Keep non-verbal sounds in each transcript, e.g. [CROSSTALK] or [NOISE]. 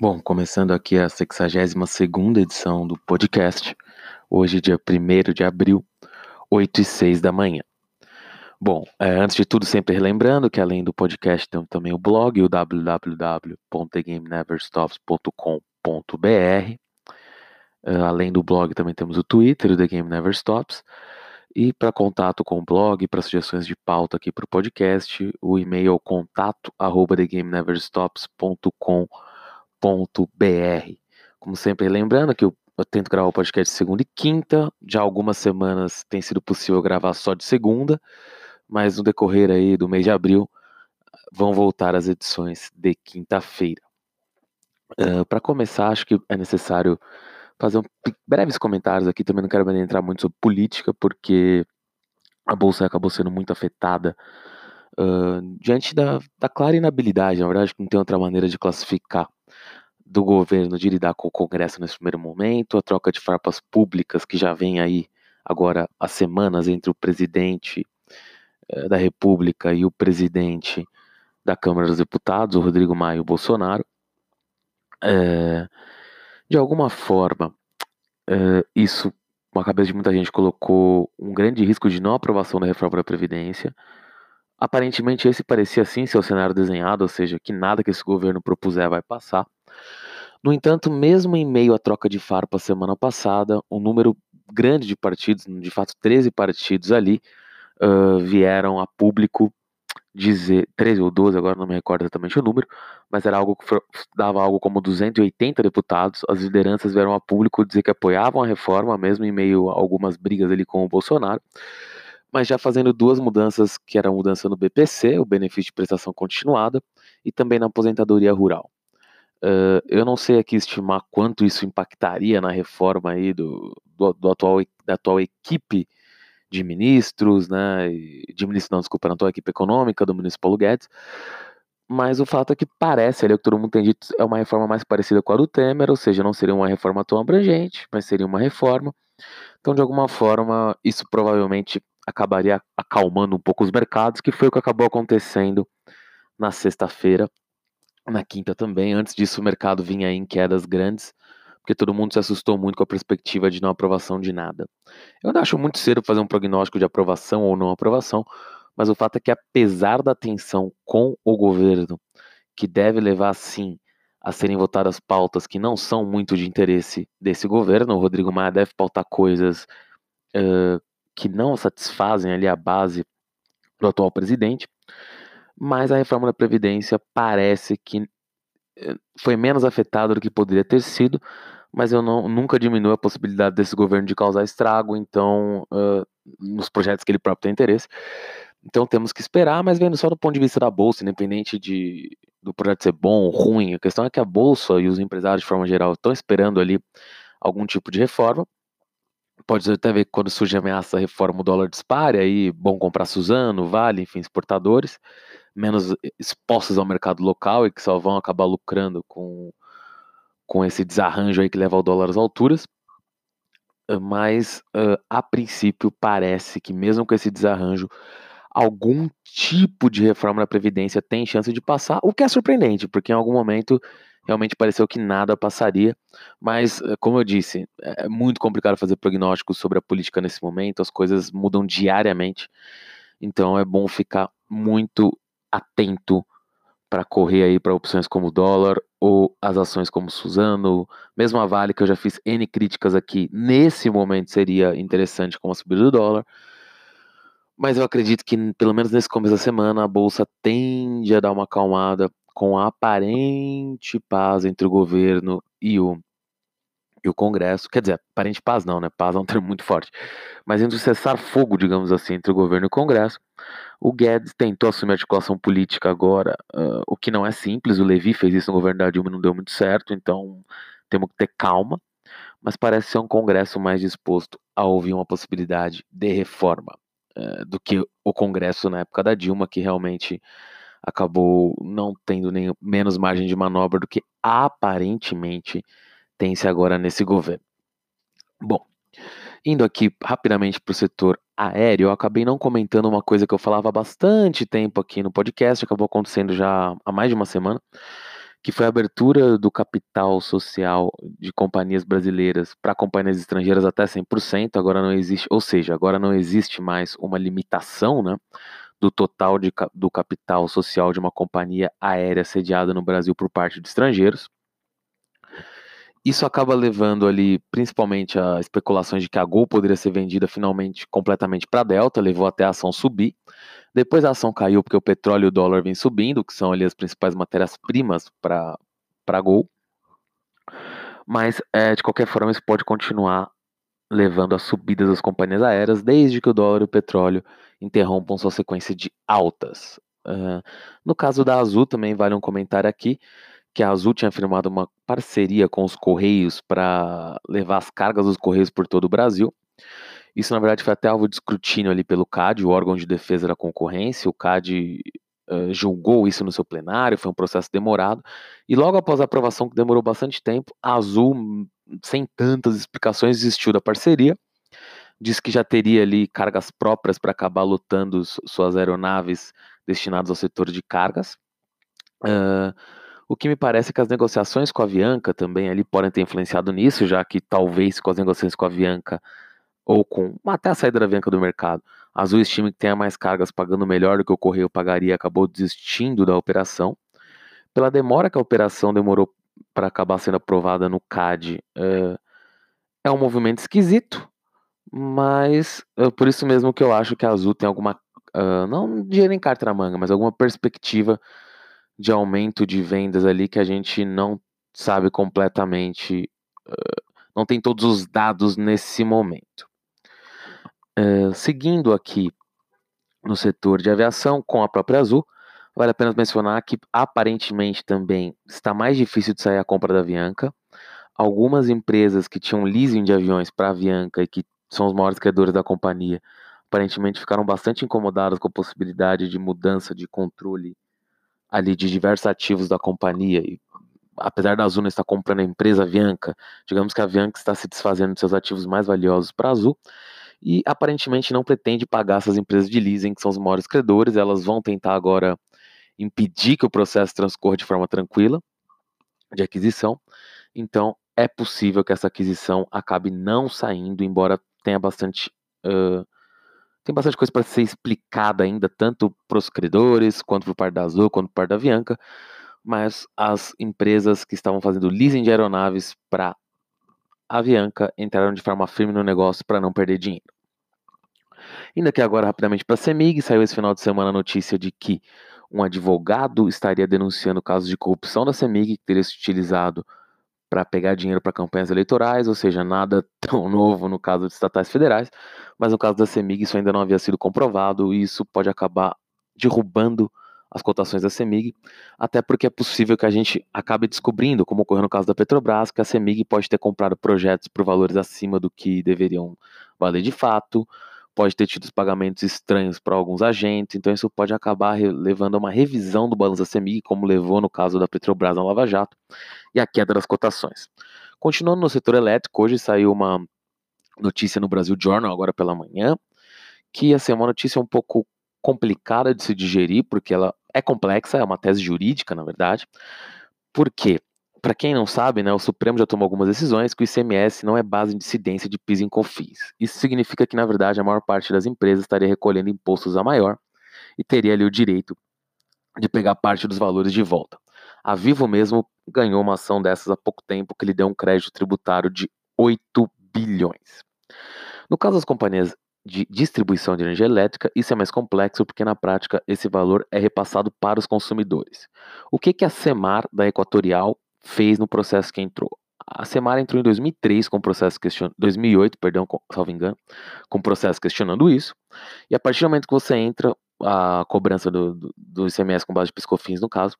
Bom, começando aqui a 62ª edição do podcast, hoje dia 1 de abril, 8 e 6 da manhã. Bom, é, antes de tudo, sempre relembrando que além do podcast tem também o blog, o www.theGameNeverStops.com.br. É, além do blog também temos o Twitter, o The Game Never Stops. E para contato com o blog, para sugestões de pauta aqui para o podcast, o e-mail é contato arroba br. Como sempre, lembrando que eu, eu tento gravar o podcast segunda e quinta. Já algumas semanas tem sido possível gravar só de segunda, mas no decorrer aí do mês de abril vão voltar as edições de quinta-feira. Uh, Para começar, acho que é necessário fazer um, breves comentários aqui. Também não quero entrar muito sobre política, porque a bolsa acabou sendo muito afetada uh, diante da, da clara inabilidade, na verdade, não tem outra maneira de classificar do governo de lidar com o Congresso nesse primeiro momento, a troca de farpas públicas que já vem aí agora há semanas entre o presidente eh, da República e o presidente da Câmara dos Deputados, o Rodrigo Maia Bolsonaro. É, de alguma forma, é, isso, na cabeça de muita gente, colocou um grande risco de não aprovação da reforma da Previdência. Aparentemente, esse parecia sim ser o cenário desenhado, ou seja, que nada que esse governo propuser vai passar. No entanto, mesmo em meio à troca de farpa semana passada, um número grande de partidos, de fato 13 partidos ali, uh, vieram a público dizer, 13 ou 12, agora não me recordo exatamente o número, mas era algo que dava algo como 280 deputados, as lideranças vieram a público dizer que apoiavam a reforma, mesmo em meio a algumas brigas ali com o Bolsonaro, mas já fazendo duas mudanças, que era a mudança no BPC, o benefício de prestação continuada, e também na aposentadoria rural. Uh, eu não sei aqui estimar quanto isso impactaria na reforma aí do, do, do, atual, da atual equipe de ministros, né? De ministros, não, desculpa, na atual equipe econômica do ministro Paulo Guedes. Mas o fato é que parece, ali, o que todo mundo tem dito, é uma reforma mais parecida com a do Temer, ou seja, não seria uma reforma tão abrangente, mas seria uma reforma. Então, de alguma forma, isso provavelmente acabaria acalmando um pouco os mercados, que foi o que acabou acontecendo na sexta-feira, na quinta também. Antes disso, o mercado vinha em quedas grandes, porque todo mundo se assustou muito com a perspectiva de não aprovação de nada. Eu ainda acho muito cedo fazer um prognóstico de aprovação ou não aprovação, mas o fato é que, apesar da tensão com o governo, que deve levar sim a serem votadas pautas que não são muito de interesse desse governo, o Rodrigo Maia deve pautar coisas uh, que não satisfazem ali a base do atual presidente mas a reforma da Previdência parece que eh, foi menos afetada do que poderia ter sido, mas eu não, nunca diminuo a possibilidade desse governo de causar estrago, então, uh, nos projetos que ele próprio tem interesse. Então temos que esperar, mas vendo só do ponto de vista da Bolsa, independente de, do projeto ser bom ou ruim, a questão é que a Bolsa e os empresários de forma geral estão esperando ali algum tipo de reforma. Pode até ver que quando surge ameaça da reforma o dólar dispare, aí bom comprar Suzano, Vale, enfim, exportadores menos expostos ao mercado local e que só vão acabar lucrando com, com esse desarranjo aí que leva o dólar às alturas. Mas, uh, a princípio, parece que mesmo com esse desarranjo, algum tipo de reforma da Previdência tem chance de passar, o que é surpreendente, porque em algum momento realmente pareceu que nada passaria, mas, como eu disse, é muito complicado fazer prognósticos sobre a política nesse momento, as coisas mudam diariamente, então é bom ficar muito atento para correr aí para opções como dólar ou as ações como Suzano, mesmo a Vale que eu já fiz N críticas aqui, nesse momento seria interessante com a subida do dólar. Mas eu acredito que pelo menos nesse começo da semana a bolsa tende a dar uma acalmada com a aparente paz entre o governo e o e o Congresso, quer dizer, aparente paz não, né? Paz é um [LAUGHS] termo muito forte. Mas entre o cessar-fogo, digamos assim, entre o governo e o Congresso, o Guedes tentou assumir a articulação política agora, uh, o que não é simples. O Levi fez isso no governo da Dilma e não deu muito certo, então temos que ter calma. Mas parece ser um Congresso mais disposto a ouvir uma possibilidade de reforma uh, do que o Congresso na época da Dilma, que realmente acabou não tendo nem menos margem de manobra do que aparentemente tem-se agora nesse governo. Bom, indo aqui rapidamente para o setor aéreo, eu acabei não comentando uma coisa que eu falava há bastante tempo aqui no podcast, acabou acontecendo já há mais de uma semana, que foi a abertura do capital social de companhias brasileiras para companhias estrangeiras até 100%, agora não existe, ou seja, agora não existe mais uma limitação, né, do total de, do capital social de uma companhia aérea sediada no Brasil por parte de estrangeiros. Isso acaba levando ali, principalmente, a especulações de que a Gol poderia ser vendida finalmente completamente para a Delta, levou até a ação subir. Depois a ação caiu porque o petróleo e o dólar vêm subindo, que são ali as principais matérias-primas para a Gol. Mas, é, de qualquer forma, isso pode continuar levando a subidas das companhias aéreas, desde que o dólar e o petróleo interrompam sua sequência de altas. Uh, no caso da Azul, também vale um comentário aqui que a Azul tinha firmado uma parceria com os Correios para levar as cargas dos Correios por todo o Brasil. Isso, na verdade, foi até alvo de escrutínio ali pelo CAD, o órgão de defesa da concorrência. O CAD uh, julgou isso no seu plenário, foi um processo demorado. E logo após a aprovação, que demorou bastante tempo, a Azul, sem tantas explicações, desistiu da parceria. Diz que já teria ali cargas próprias para acabar lotando suas aeronaves destinadas ao setor de cargas. Uh, o que me parece é que as negociações com a Avianca também ali podem ter influenciado nisso, já que talvez com as negociações com a Avianca ou com até a saída da Avianca do mercado, a Azul estima que tenha mais cargas pagando melhor do que o Correio pagaria, acabou desistindo da operação. Pela demora que a operação demorou para acabar sendo aprovada no CAD, é, é um movimento esquisito, mas é por isso mesmo que eu acho que a Azul tem alguma, uh, não dinheiro em carta na manga, mas alguma perspectiva de aumento de vendas ali que a gente não sabe completamente, não tem todos os dados nesse momento. Seguindo aqui no setor de aviação com a própria Azul, vale a pena mencionar que aparentemente também está mais difícil de sair a compra da Avianca. Algumas empresas que tinham leasing de aviões para a Avianca e que são os maiores credores da companhia, aparentemente ficaram bastante incomodadas com a possibilidade de mudança de controle ali de diversos ativos da companhia. E, apesar da Azul não estar comprando a empresa Avianca, digamos que a Avianca está se desfazendo de seus ativos mais valiosos para a Azul e aparentemente não pretende pagar essas empresas de leasing, que são os maiores credores. Elas vão tentar agora impedir que o processo transcorra de forma tranquila de aquisição. Então, é possível que essa aquisição acabe não saindo, embora tenha bastante uh, tem bastante coisa para ser explicada ainda, tanto para os credores, quanto para o par da Azul, quanto para o par da Avianca, mas as empresas que estavam fazendo leasing de aeronaves para a Avianca entraram de forma firme no negócio para não perder dinheiro. Indo aqui agora rapidamente para a CEMIG, saiu esse final de semana a notícia de que um advogado estaria denunciando casos de corrupção da CEMIG que teria se utilizado para pegar dinheiro para campanhas eleitorais, ou seja, nada [LAUGHS] tão novo no caso de estatais federais, mas no caso da CEMIG isso ainda não havia sido comprovado e isso pode acabar derrubando as cotações da CEMIG, até porque é possível que a gente acabe descobrindo, como ocorreu no caso da Petrobras, que a CEMIG pode ter comprado projetos por valores acima do que deveriam valer de fato, pode ter tido pagamentos estranhos para alguns agentes, então isso pode acabar levando a uma revisão do balanço da CEMIG, como levou no caso da Petrobras na Lava Jato, e a queda das cotações. Continuando no setor elétrico, hoje saiu uma notícia no Brasil Journal, agora pela manhã, que assim, é uma notícia um pouco complicada de se digerir, porque ela é complexa, é uma tese jurídica, na verdade. Por quê? Para quem não sabe, né, o Supremo já tomou algumas decisões que o ICMS não é base de incidência de PIS e COFINS. Isso significa que, na verdade, a maior parte das empresas estaria recolhendo impostos a maior e teria ali o direito de pegar parte dos valores de volta. A Vivo mesmo ganhou uma ação dessas há pouco tempo que lhe deu um crédito tributário de 8 bilhões. No caso das companhias de distribuição de energia elétrica, isso é mais complexo porque na prática esse valor é repassado para os consumidores. O que, que a Semar da Equatorial fez no processo que entrou. A Semar entrou em 2003 com processo questionando, 2008, perdão, salvo engano, com processo questionando isso. E a partir do momento que você entra, a cobrança do, do, do ICMS com base de piscofins, no caso,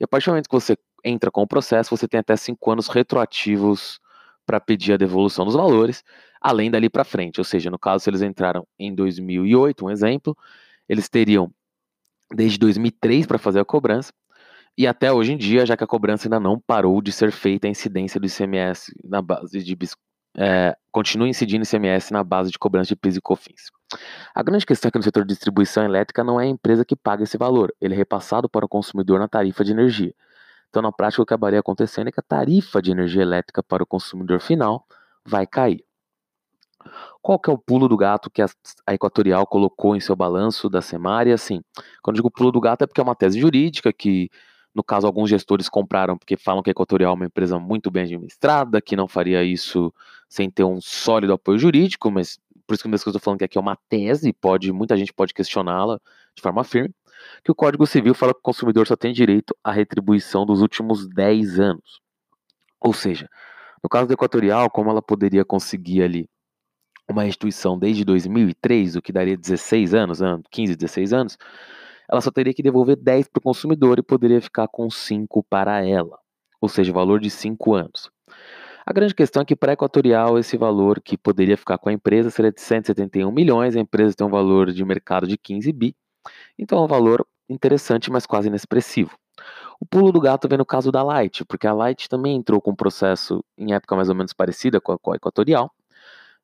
e a partir do momento que você entra com o processo, você tem até cinco anos retroativos para pedir a devolução dos valores, além dali para frente. Ou seja, no caso, se eles entraram em 2008, um exemplo, eles teriam desde 2003 para fazer a cobrança, e até hoje em dia, já que a cobrança ainda não parou de ser feita, a incidência do ICMS na base de é, continua incidindo ICMS na base de cobrança de PIS e COFINS. A grande questão é que no setor de distribuição elétrica não é a empresa que paga esse valor, ele é repassado para o consumidor na tarifa de energia. Então, na prática, o que acabaria acontecendo é que a tarifa de energia elétrica para o consumidor final vai cair. Qual que é o pulo do gato que a, Equatorial colocou em seu balanço da Semar? E assim, quando digo pulo do gato é porque é uma tese jurídica que, no caso, alguns gestores compraram porque falam que a Equatorial é uma empresa muito bem administrada, que não faria isso sem ter um sólido apoio jurídico, mas por isso que eu estou falando que aqui é uma tese, pode, muita gente pode questioná-la de forma firme, que o Código Civil fala que o consumidor só tem direito à retribuição dos últimos 10 anos. Ou seja, no caso da Equatorial, como ela poderia conseguir ali uma restituição desde 2003, o que daria 16 anos, 15, né, 16 anos, ela só teria que devolver 10 para o consumidor e poderia ficar com 5 para ela, ou seja, valor de 5 anos. A grande questão é que para a Equatorial esse valor que poderia ficar com a empresa seria de 171 milhões, a empresa tem um valor de mercado de 15 bi, então é um valor interessante, mas quase inexpressivo. O pulo do gato vem no caso da Light, porque a Light também entrou com um processo em época mais ou menos parecida com a, com a Equatorial,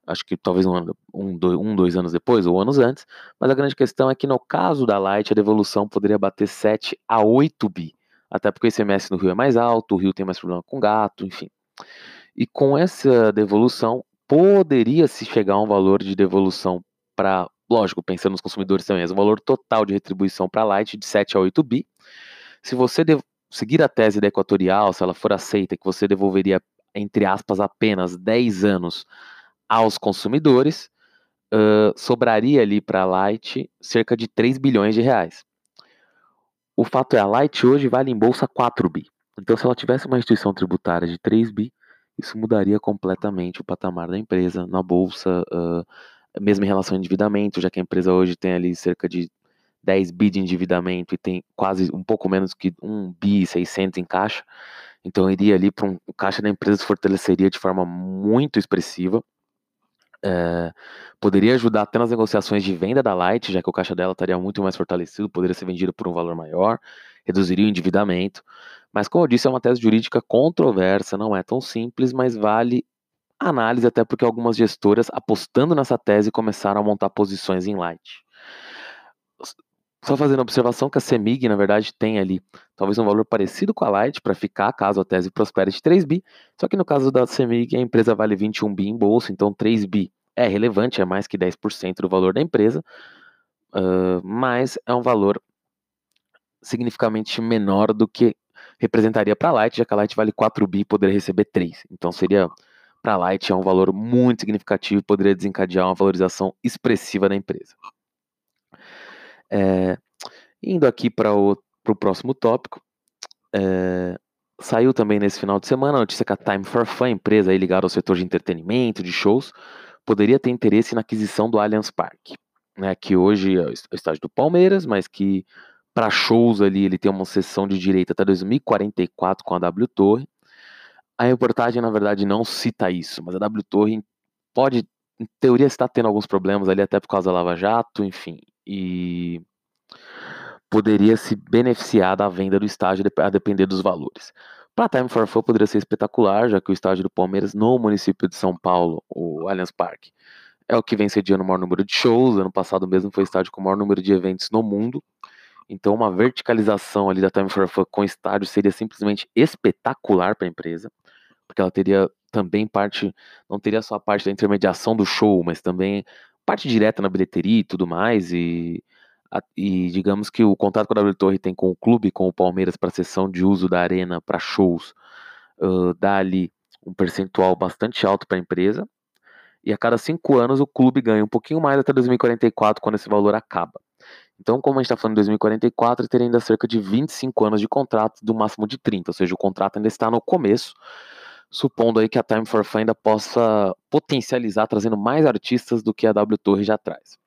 acho que talvez um, um, dois, um, dois anos depois ou anos antes, mas a grande questão é que no caso da Light a devolução poderia bater 7 a 8 bi, até porque o ICMS no Rio é mais alto, o Rio tem mais problema com gato, enfim. E com essa devolução, poderia-se chegar a um valor de devolução para, lógico, pensando nos consumidores também, o valor total de retribuição para a Light de 7 a 8 bi. Se você seguir a tese da Equatorial, se ela for aceita, que você devolveria, entre aspas, apenas 10 anos aos consumidores, uh, sobraria ali para a Light cerca de 3 bilhões de reais. O fato é, a Light hoje vale em bolsa 4 bi. Então, se ela tivesse uma instituição tributária de 3 bi, isso mudaria completamente o patamar da empresa na bolsa, uh, mesmo em relação ao endividamento, já que a empresa hoje tem ali cerca de 10 bi de endividamento e tem quase um pouco menos que 1 bi 600 em caixa. Então iria ali para um o caixa da empresa se fortaleceria de forma muito expressiva é, poderia ajudar até nas negociações de venda da Light, já que o caixa dela estaria muito mais fortalecido, poderia ser vendido por um valor maior, reduziria o endividamento. Mas, como eu disse, é uma tese jurídica controversa, não é tão simples, mas vale análise, até porque algumas gestoras, apostando nessa tese, começaram a montar posições em Light. Só fazendo a observação que a CEMIG, na verdade, tem ali talvez um valor parecido com a Light para ficar, caso a tese prospere de 3 bi, só que no caso da CEMIG a empresa vale 21 bi em bolsa, então 3 bi é relevante, é mais que 10% do valor da empresa, uh, mas é um valor significativamente menor do que representaria para a Light, já que a Light vale 4 bi e poderia receber 3. Então seria, para a Light, é um valor muito significativo e poderia desencadear uma valorização expressiva da empresa. É, indo aqui para o próximo tópico, é, saiu também nesse final de semana a notícia que a Time for Fun, empresa ligada ao setor de entretenimento, de shows, poderia ter interesse na aquisição do Allianz Parque, né, que hoje é o estádio do Palmeiras, mas que para shows ali ele tem uma sessão de direito até 2044 com a W Torre. A reportagem, na verdade, não cita isso, mas a W Torre pode, em teoria, estar tendo alguns problemas ali, até por causa da Lava Jato, enfim e poderia se beneficiar da venda do estádio a depender dos valores. Para Time for Fun poderia ser espetacular, já que o estádio do Palmeiras no município de São Paulo, o Allianz Parque, é o que vem sediando o maior número de shows. Ano passado mesmo foi o estádio com o maior número de eventos no mundo. Então, uma verticalização ali da Time for Fun com estádio seria simplesmente espetacular para a empresa, porque ela teria também parte, não teria só a parte da intermediação do show, mas também parte direta na bilheteria e tudo mais, e, a, e digamos que o contrato que a W Torre tem com o clube, com o Palmeiras, para sessão de uso da arena para shows, uh, dá ali um percentual bastante alto para a empresa, e a cada cinco anos o clube ganha um pouquinho mais até 2044, quando esse valor acaba. Então, como a gente está falando em 2044, teria ainda cerca de 25 anos de contrato, do máximo de 30, ou seja, o contrato ainda está no começo, supondo aí que a Time for Fun ainda possa potencializar trazendo mais artistas do que a W Torre já traz.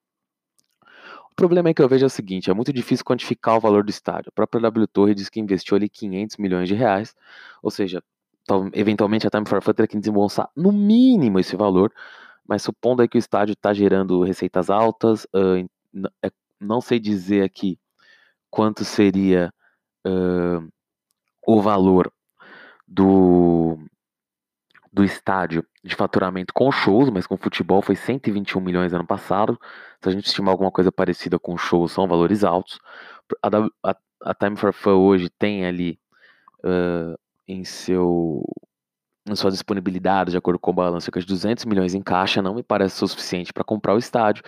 O problema é que eu vejo é o seguinte, é muito difícil quantificar o valor do estádio. A própria W Torre diz que investiu ali 500 milhões de reais, ou seja, eventualmente a Time for Fun teria que desembolsar no mínimo esse valor, mas supondo aí que o estádio está gerando receitas altas, uh, não sei dizer aqui quanto seria uh, o valor do, do estádio de faturamento com shows, mas com futebol foi 121 milhões ano passado. Se a gente estimar alguma coisa parecida com shows, são valores altos. A, a, a Time for Fun hoje tem ali uh, em seu em sua disponibilidade, de acordo com o balanço, cerca de 200 milhões em caixa, não me parece suficiente para comprar o estádio.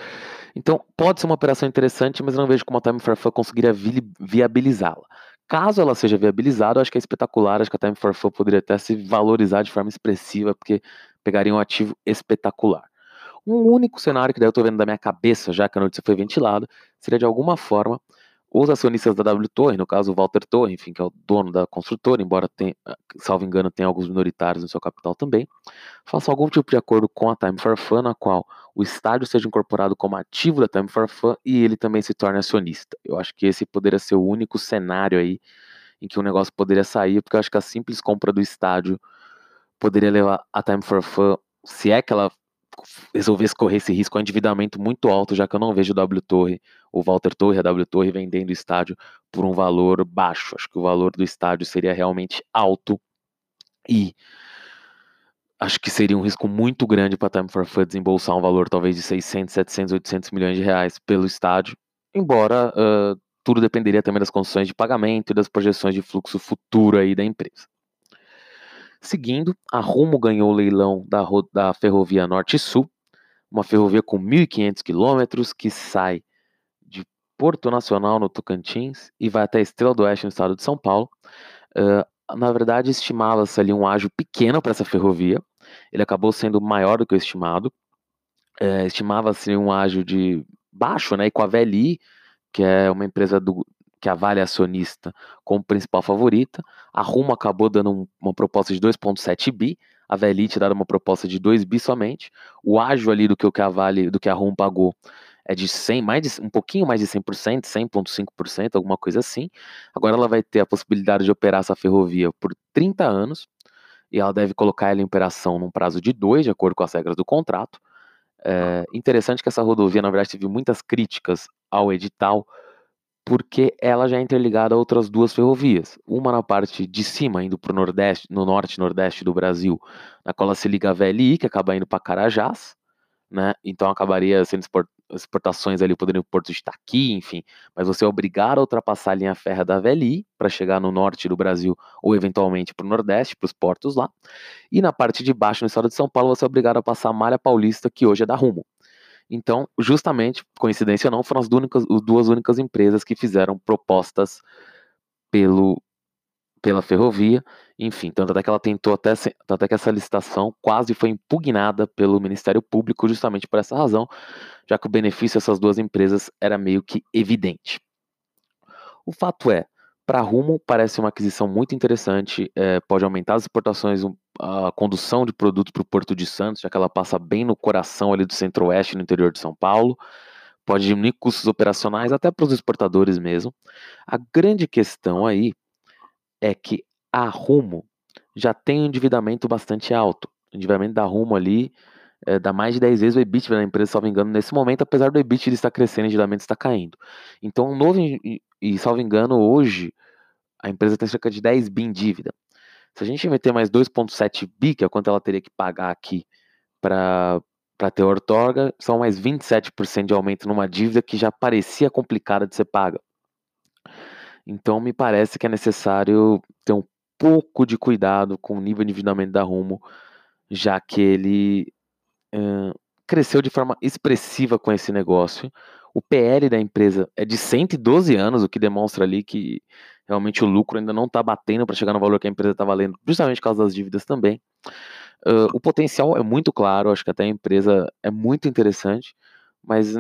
Então, pode ser uma operação interessante, mas não vejo como a Time for Fun conseguiria vi viabilizá-la. Caso ela seja viabilizada, acho que é espetacular, acho que a Time for Fun poderia até se valorizar de forma expressiva, porque pegaria um ativo espetacular. Um único cenário que daí eu estou vendo da minha cabeça, já que a notícia foi ventilada, seria de alguma forma os acionistas da W Torre, no caso o Walter Torre, enfim, que é o dono da construtora, embora tenha, salvo engano, tenha alguns minoritários no seu capital também, façam algum tipo de acordo com a Time for Fun, na qual o estádio seja incorporado como ativo da Time for Fun e ele também se torne acionista. Eu acho que esse poderia ser o único cenário aí em que o negócio poderia sair, porque eu acho que a simples compra do estádio poderia levar a Time for Fun, se é que ela resolvesse correr esse risco, um endividamento muito alto, já que eu não vejo o W Torre, o Walter Torre, a W Torre vendendo o estádio por um valor baixo. Acho que o valor do estádio seria realmente alto e acho que seria um risco muito grande para a Time for Fun desembolsar um valor talvez de 600, 700, 800 milhões de reais pelo estádio, embora uh, tudo dependeria também das condições de pagamento e das projeções de fluxo futuro aí da empresa. Seguindo, a Rumo ganhou o leilão da, da Ferrovia Norte-Sul, uma ferrovia com 1.500 quilômetros que sai de Porto Nacional, no Tocantins, e vai até Estrela do Oeste, no estado de São Paulo. Uh, na verdade, estimava-se ali um ágio pequeno para essa ferrovia, ele acabou sendo maior do que o estimado. Uh, Estimava-se um ágio de baixo, né, e com a VLI, que é uma empresa do, que a Vale acionista como principal favorita. A Rumo acabou dando um, uma proposta de 2,7 bi, a Velite dá uma proposta de 2 bi somente. O ágio ali do que, o que a Vale, do que a Rumo pagou é de 100, mais de, um pouquinho mais de 100%, 100,5%, alguma coisa assim. Agora ela vai ter a possibilidade de operar essa ferrovia por 30 anos e ela deve colocar ela em operação num prazo de 2, de acordo com as regras do contrato. É interessante que essa rodovia, na verdade, teve muitas críticas ao edital, porque ela já é interligada a outras duas ferrovias. Uma na parte de cima, indo para o nordeste, no norte e nordeste do Brasil, na qual ela se liga a VLI, que acaba indo para Carajás, né? Então acabaria sendo exportações ali, poderiam para Porto de Itaqui, enfim. Mas você é obrigado a ultrapassar a linha férrea da VLI para chegar no norte do Brasil ou eventualmente para o nordeste, para os portos lá. E na parte de baixo, no estado de São Paulo, você é obrigado a passar a malha paulista, que hoje é da Rumo. Então, justamente, coincidência ou não, foram as únicas, as duas únicas empresas que fizeram propostas pelo, pela ferrovia. Enfim, tanto até que ela tentou até, até que essa licitação quase foi impugnada pelo Ministério Público justamente por essa razão, já que o benefício dessas duas empresas era meio que evidente. O fato é, para Rumo parece uma aquisição muito interessante, é, pode aumentar as exportações a condução de produto para o Porto de Santos, já que ela passa bem no coração ali do centro-oeste, no interior de São Paulo. Pode diminuir custos operacionais até para os exportadores mesmo. A grande questão aí é que a Rumo já tem um endividamento bastante alto. O endividamento da Rumo ali é, dá mais de 10 vezes o EBIT da empresa, salvo engano, nesse momento, apesar do EBIT estar crescendo, o endividamento está caindo. Então, novo, e, e salvo engano, hoje, a empresa tem cerca de 10 bi em dívida. Se a gente meter mais 2,7 bi, que é quanto ela teria que pagar aqui para para ter ortorga, são mais 27% de aumento numa dívida que já parecia complicada de ser paga. Então me parece que é necessário ter um pouco de cuidado com o nível de endividamento da Rumo, já que ele uh, cresceu de forma expressiva com esse negócio. O PL da empresa é de 112 anos, o que demonstra ali que realmente o lucro ainda não está batendo para chegar no valor que a empresa está valendo, justamente por causa das dívidas também. Uh, o potencial é muito claro, acho que até a empresa é muito interessante, mas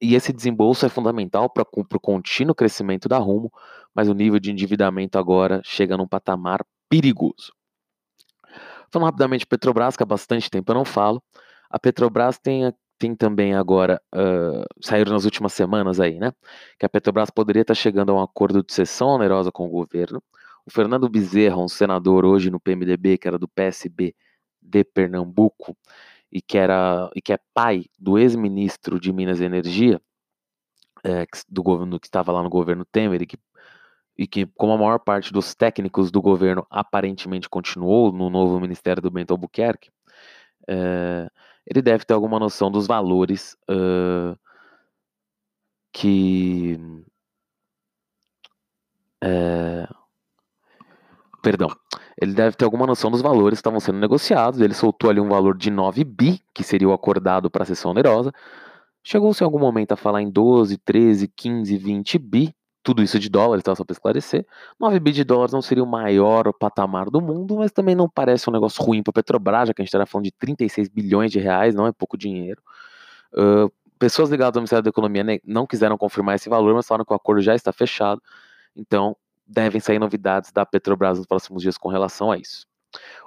e esse desembolso é fundamental para o contínuo crescimento da Rumo, mas o nível de endividamento agora chega num patamar perigoso. Falando rapidamente Petrobras, que há bastante tempo eu não falo, a Petrobras tem tem também agora, uh, saíram nas últimas semanas aí, né? Que a Petrobras poderia estar chegando a um acordo de cessão onerosa com o governo. O Fernando Bezerra, um senador hoje no PMDB, que era do PSB de Pernambuco, e que, era, e que é pai do ex-ministro de Minas e Energia, é, do governo que estava lá no governo Temer, e que, e que, como a maior parte dos técnicos do governo aparentemente continuou no novo ministério do Bento Albuquerque, é, ele deve ter alguma noção dos valores que. É, perdão, ele deve ter alguma noção dos valores que estavam sendo negociados. Ele soltou ali um valor de 9 bi, que seria o acordado para a sessão onerosa. Chegou-se em algum momento a falar em 12, 13, 15, 20 bi. Tudo isso de dólares, tá? Só para esclarecer. 9 bi de dólares não seria o maior patamar do mundo, mas também não parece um negócio ruim para a Petrobras, já que a gente está falando de 36 bilhões de reais, não é pouco dinheiro. Uh, pessoas ligadas ao Ministério da Economia não quiseram confirmar esse valor, mas falaram que o acordo já está fechado. Então, devem sair novidades da Petrobras nos próximos dias com relação a isso.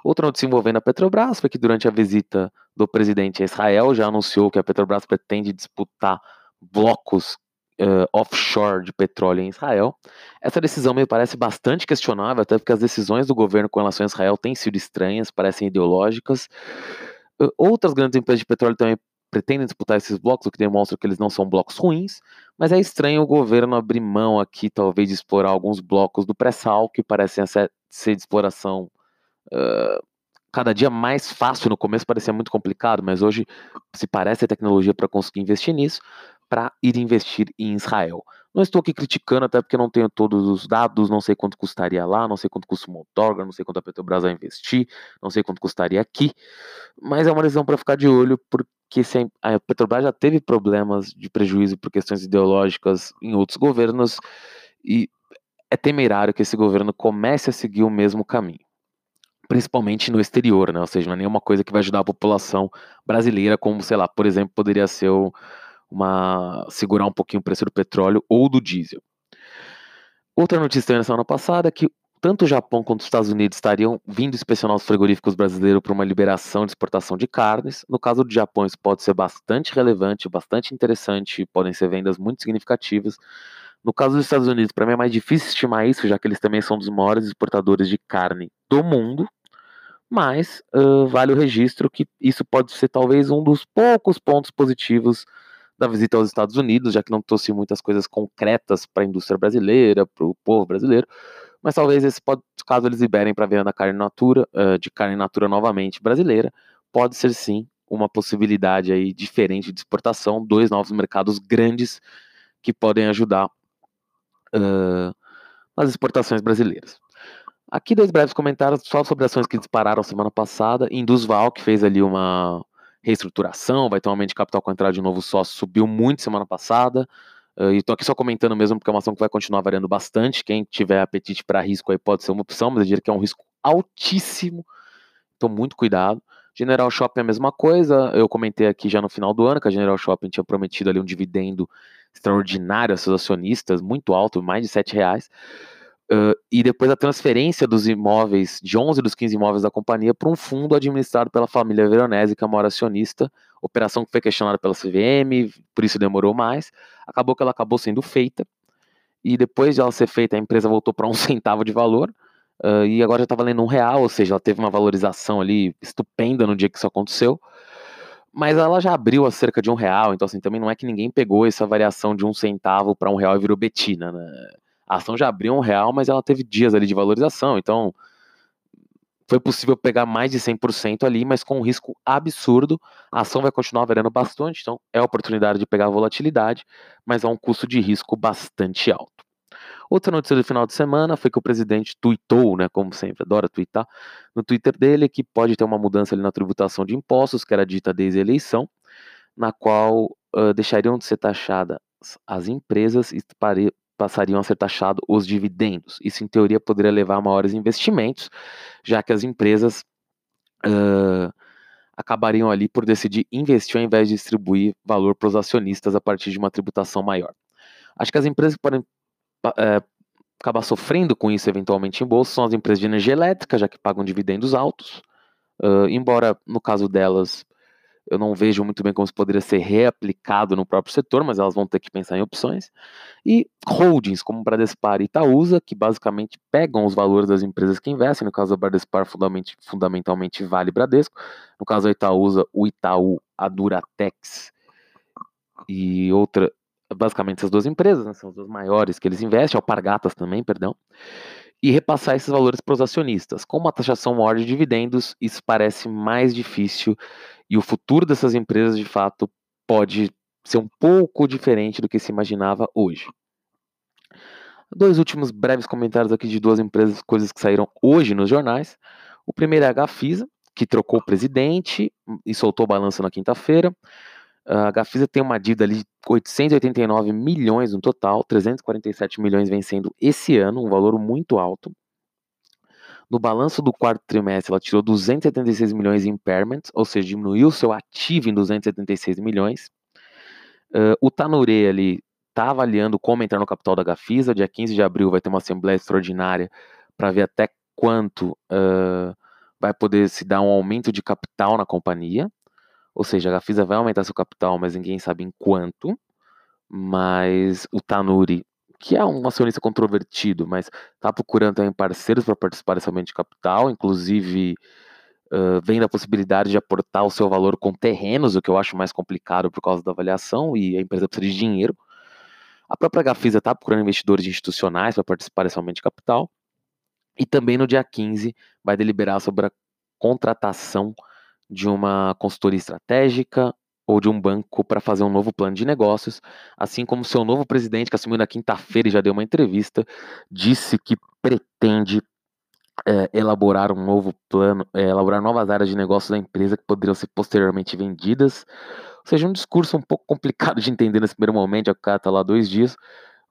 Outra notícia envolvendo a Petrobras foi que durante a visita do presidente a Israel já anunciou que a Petrobras pretende disputar blocos uh, offshore de petróleo em Israel. Essa decisão me parece bastante questionável, até porque as decisões do governo com relação a Israel têm sido estranhas, parecem ideológicas. Uh, outras grandes empresas de petróleo também pretendem disputar esses blocos, o que demonstra que eles não são blocos ruins, mas é estranho o governo abrir mão aqui, talvez, de explorar alguns blocos do pré-sal, que parecem ser de exploração uh, cada dia mais fácil. No começo parecia muito complicado, mas hoje se parece a tecnologia para conseguir investir nisso, para ir investir em Israel. Não estou aqui criticando, até porque não tenho todos os dados, não sei quanto custaria lá, não sei quanto custa o Montorga, não sei quanto a Petrobras vai investir, não sei quanto custaria aqui, mas é uma decisão para ficar de olho, porque que a Petrobras já teve problemas de prejuízo por questões ideológicas em outros governos e é temerário que esse governo comece a seguir o mesmo caminho, principalmente no exterior, né? Ou seja, não é nenhuma coisa que vai ajudar a população brasileira, como, sei lá, por exemplo, poderia ser uma segurar um pouquinho o preço do petróleo ou do diesel. Outra notícia também na semana passada é que tanto o Japão quanto os Estados Unidos estariam vindo inspecionar os frigoríficos brasileiros para uma liberação de exportação de carnes. No caso do Japão, isso pode ser bastante relevante, bastante interessante, podem ser vendas muito significativas. No caso dos Estados Unidos, para mim é mais difícil estimar isso, já que eles também são dos maiores exportadores de carne do mundo. Mas uh, vale o registro que isso pode ser talvez um dos poucos pontos positivos da visita aos Estados Unidos, já que não trouxe muitas coisas concretas para a indústria brasileira, para o povo brasileiro mas talvez esse pode, caso eles liberem para venda carne natura, uh, de carne natura novamente brasileira, pode ser sim uma possibilidade aí diferente de exportação, dois novos mercados grandes que podem ajudar uh, nas exportações brasileiras. Aqui dois breves comentários só sobre ações que dispararam semana passada. Indusval, que fez ali uma reestruturação, vai ter um aumento de capital com a entrada de um novo sócio, subiu muito semana passada. Uh, e estou aqui só comentando mesmo porque é uma ação que vai continuar variando bastante. Quem tiver apetite para risco aí pode ser uma opção, mas eu diria que é um risco altíssimo. Então, muito cuidado. General Shopping é a mesma coisa. Eu comentei aqui já no final do ano que a General Shopping tinha prometido ali um dividendo extraordinário a seus acionistas, muito alto, mais de 7 reais. Uh, e depois a transferência dos imóveis, de 11 dos 15 imóveis da companhia, para um fundo administrado pela família Veronese, que é a maior acionista, operação que foi questionada pela CVM, por isso demorou mais. Acabou que ela acabou sendo feita, e depois de ela ser feita, a empresa voltou para um [LAUGHS] centavo de valor, uh, e agora já está valendo um real, ou seja, ela teve uma valorização ali estupenda no dia que isso aconteceu. Mas ela já abriu a cerca de um real, então assim, também não é que ninguém pegou essa variação de um centavo para um real e virou Betina, né? A ação já abriu um real, mas ela teve dias ali de valorização, então foi possível pegar mais de 100% ali, mas com um risco absurdo. A ação vai continuar variando bastante, então é oportunidade de pegar volatilidade, mas é um custo de risco bastante alto. Outra notícia do final de semana foi que o presidente tweetou, né, como sempre, adora twittar, no Twitter dele que pode ter uma mudança ali na tributação de impostos, que era dita desde a eleição, na qual uh, deixariam de ser taxadas as empresas e passariam a ser taxados os dividendos. Isso, em teoria, poderia levar a maiores investimentos, já que as empresas uh, acabariam ali por decidir investir ao invés de distribuir valor para os acionistas a partir de uma tributação maior. Acho que as empresas que podem uh, acabar sofrendo com isso eventualmente em bolsa são as empresas de energia elétrica, já que pagam dividendos altos, uh, embora no caso delas eu não vejo muito bem como isso poderia ser reaplicado no próprio setor, mas elas vão ter que pensar em opções. E holdings, como Bradespar e Itaúsa, que basicamente pegam os valores das empresas que investem, no caso da Bradespar, fundamentalmente, Vale Bradesco, no caso da Itaúsa, o Itaú, a Duratex e outra, basicamente essas duas empresas, né, são as duas maiores que eles investem, Alpargatas também, perdão, e repassar esses valores para os acionistas. Com uma taxação maior de dividendos, isso parece mais difícil e o futuro dessas empresas, de fato, pode ser um pouco diferente do que se imaginava hoje. Dois últimos breves comentários aqui de duas empresas, coisas que saíram hoje nos jornais. O primeiro é a Gafisa, que trocou o presidente e soltou o balanço na quinta-feira. A Gafisa tem uma dívida ali de 889 milhões no total, 347 milhões vencendo esse ano, um valor muito alto. No balanço do quarto trimestre, ela tirou 276 milhões em impairments, ou seja, diminuiu seu ativo em 276 milhões. Uh, o Tanure ali está avaliando como entrar no capital da Gafisa. Dia 15 de abril vai ter uma assembleia extraordinária para ver até quanto uh, vai poder se dar um aumento de capital na companhia. Ou seja, a Gafisa vai aumentar seu capital, mas ninguém sabe em quanto. Mas o Tanuri que é um acionista controvertido, mas está procurando também parceiros para participar desse aumento de capital, inclusive uh, vem da possibilidade de aportar o seu valor com terrenos, o que eu acho mais complicado por causa da avaliação, e a empresa precisa de dinheiro. A própria Gafisa está procurando investidores institucionais para participar desse aumento de capital. E também no dia 15 vai deliberar sobre a contratação de uma consultoria estratégica, ou de um banco para fazer um novo plano de negócios, assim como seu novo presidente, que assumiu na quinta-feira e já deu uma entrevista, disse que pretende é, elaborar um novo plano, é, elaborar novas áreas de negócio da empresa que poderiam ser posteriormente vendidas. Ou seja, um discurso um pouco complicado de entender nesse primeiro momento, já que o cara está lá dois dias,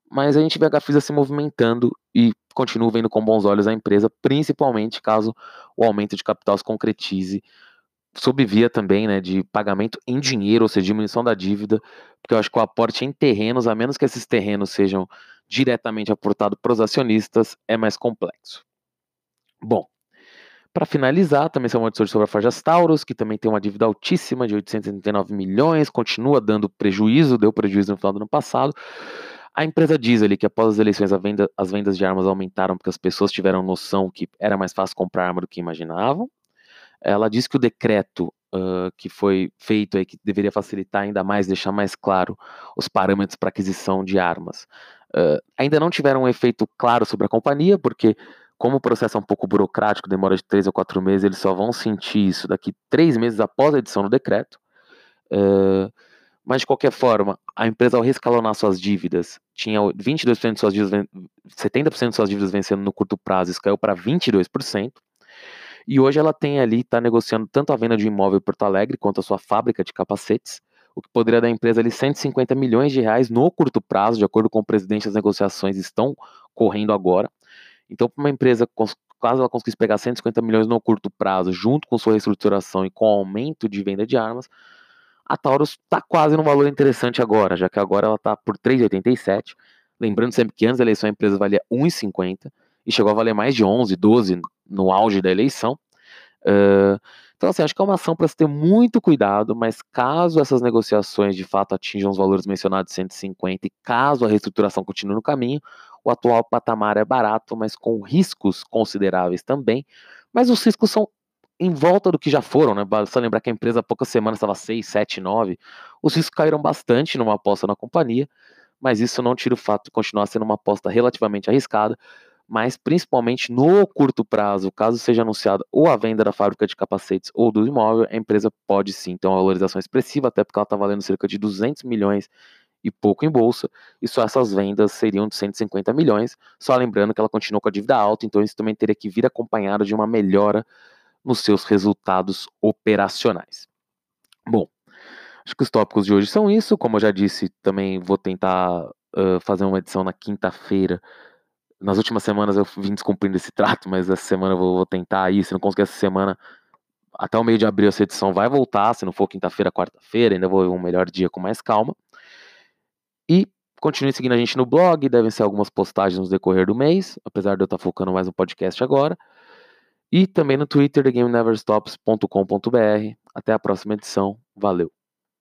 mas a gente vê a Gafisa se movimentando e continua vendo com bons olhos a empresa, principalmente caso o aumento de capital se concretize sob via também né, de pagamento em dinheiro, ou seja, diminuição da dívida, porque eu acho que o aporte em terrenos, a menos que esses terrenos sejam diretamente aportados para os acionistas, é mais complexo. Bom, para finalizar, também são uma sobre a Forjas Taurus, que também tem uma dívida altíssima de 879 milhões, continua dando prejuízo, deu prejuízo no final do ano passado. A empresa diz ali que após as eleições venda, as vendas de armas aumentaram porque as pessoas tiveram noção que era mais fácil comprar arma do que imaginavam. Ela diz que o decreto uh, que foi feito aí, que deveria facilitar ainda mais, deixar mais claro os parâmetros para aquisição de armas, uh, ainda não tiveram um efeito claro sobre a companhia, porque como o processo é um pouco burocrático, demora de três ou quatro meses, eles só vão sentir isso daqui três meses após a edição do decreto. Uh, mas de qualquer forma, a empresa ao rescalonar suas dívidas, tinha 22% de suas dívidas, 70% de suas dívidas vencendo no curto prazo, isso caiu para 22%. E hoje ela tem ali, está negociando tanto a venda de um imóvel em Porto Alegre quanto a sua fábrica de capacetes, o que poderia dar à empresa ali 150 milhões de reais no curto prazo, de acordo com o presidente, as negociações estão correndo agora. Então, para uma empresa, caso ela conseguisse pegar 150 milhões no curto prazo, junto com sua reestruturação e com o aumento de venda de armas, a Taurus está quase num valor interessante agora, já que agora ela está por 3,87. Lembrando sempre que antes da eleição a empresa valia 1,50 e chegou a valer mais de 11, 12 no auge da eleição. Uh, então, assim, acho que é uma ação para se ter muito cuidado, mas caso essas negociações de fato atinjam os valores mencionados de 150 e caso a reestruturação continue no caminho, o atual patamar é barato, mas com riscos consideráveis também. Mas os riscos são em volta do que já foram, né? Basta lembrar que a empresa há poucas semanas estava 6, 7, 9. Os riscos caíram bastante numa aposta na companhia, mas isso não tira o fato de continuar sendo uma aposta relativamente arriscada, mas principalmente no curto prazo, caso seja anunciada ou a venda da fábrica de capacetes ou do imóvel, a empresa pode sim ter uma valorização expressiva, até porque ela está valendo cerca de 200 milhões e pouco em bolsa, e só essas vendas seriam de 150 milhões, só lembrando que ela continua com a dívida alta, então isso também teria que vir acompanhado de uma melhora nos seus resultados operacionais. Bom, acho que os tópicos de hoje são isso, como eu já disse, também vou tentar uh, fazer uma edição na quinta-feira nas últimas semanas eu vim descumprindo esse trato, mas essa semana eu vou, vou tentar aí. Se não conseguir essa semana, até o meio de abril essa edição vai voltar. Se não for quinta-feira, quarta-feira, ainda vou ver um melhor dia com mais calma. E continue seguindo a gente no blog, devem ser algumas postagens no decorrer do mês, apesar de eu estar focando mais no podcast agora. E também no Twitter, TheGameNeverStops.com.br. Até a próxima edição. Valeu!